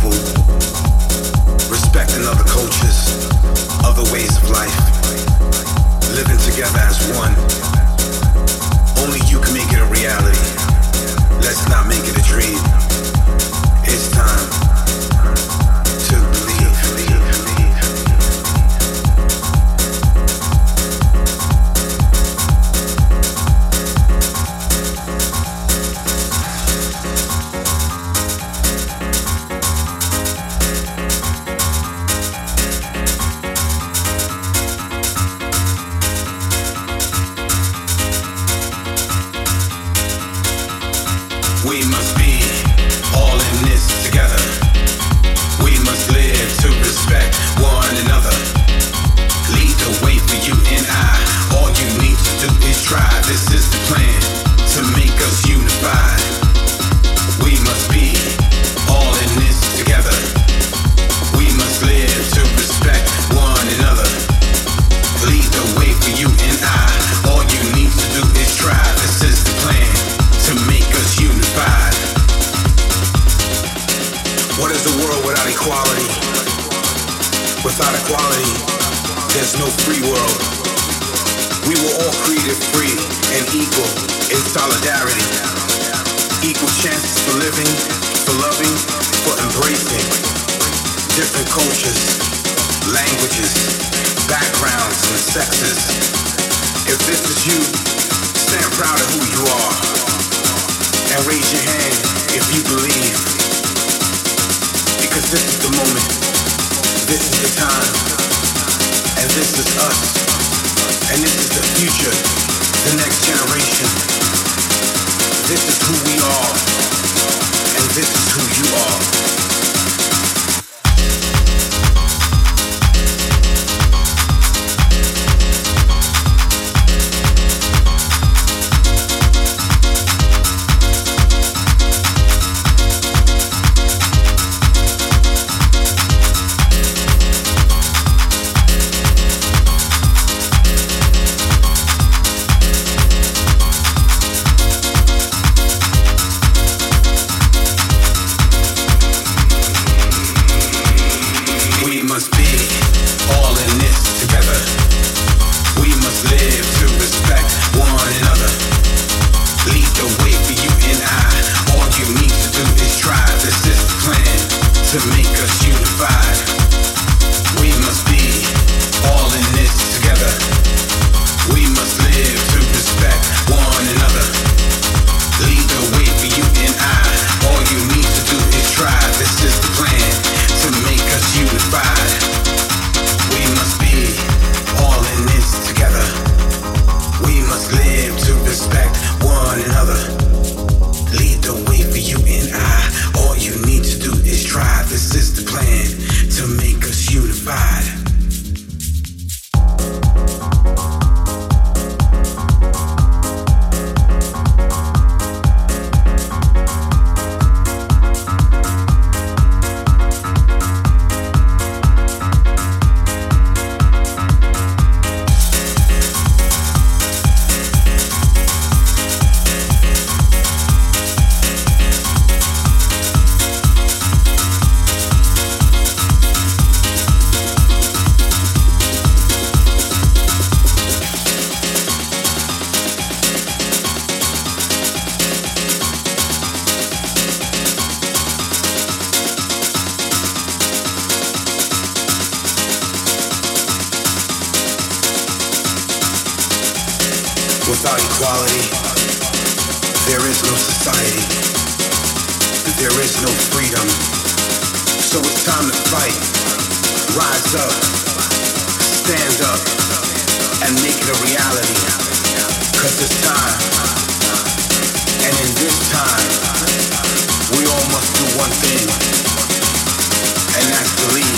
people there is no freedom. So it's time to fight. Rise up, stand up, and make it a reality. Cause it's time. And in this time, we all must do one thing, and that's believe.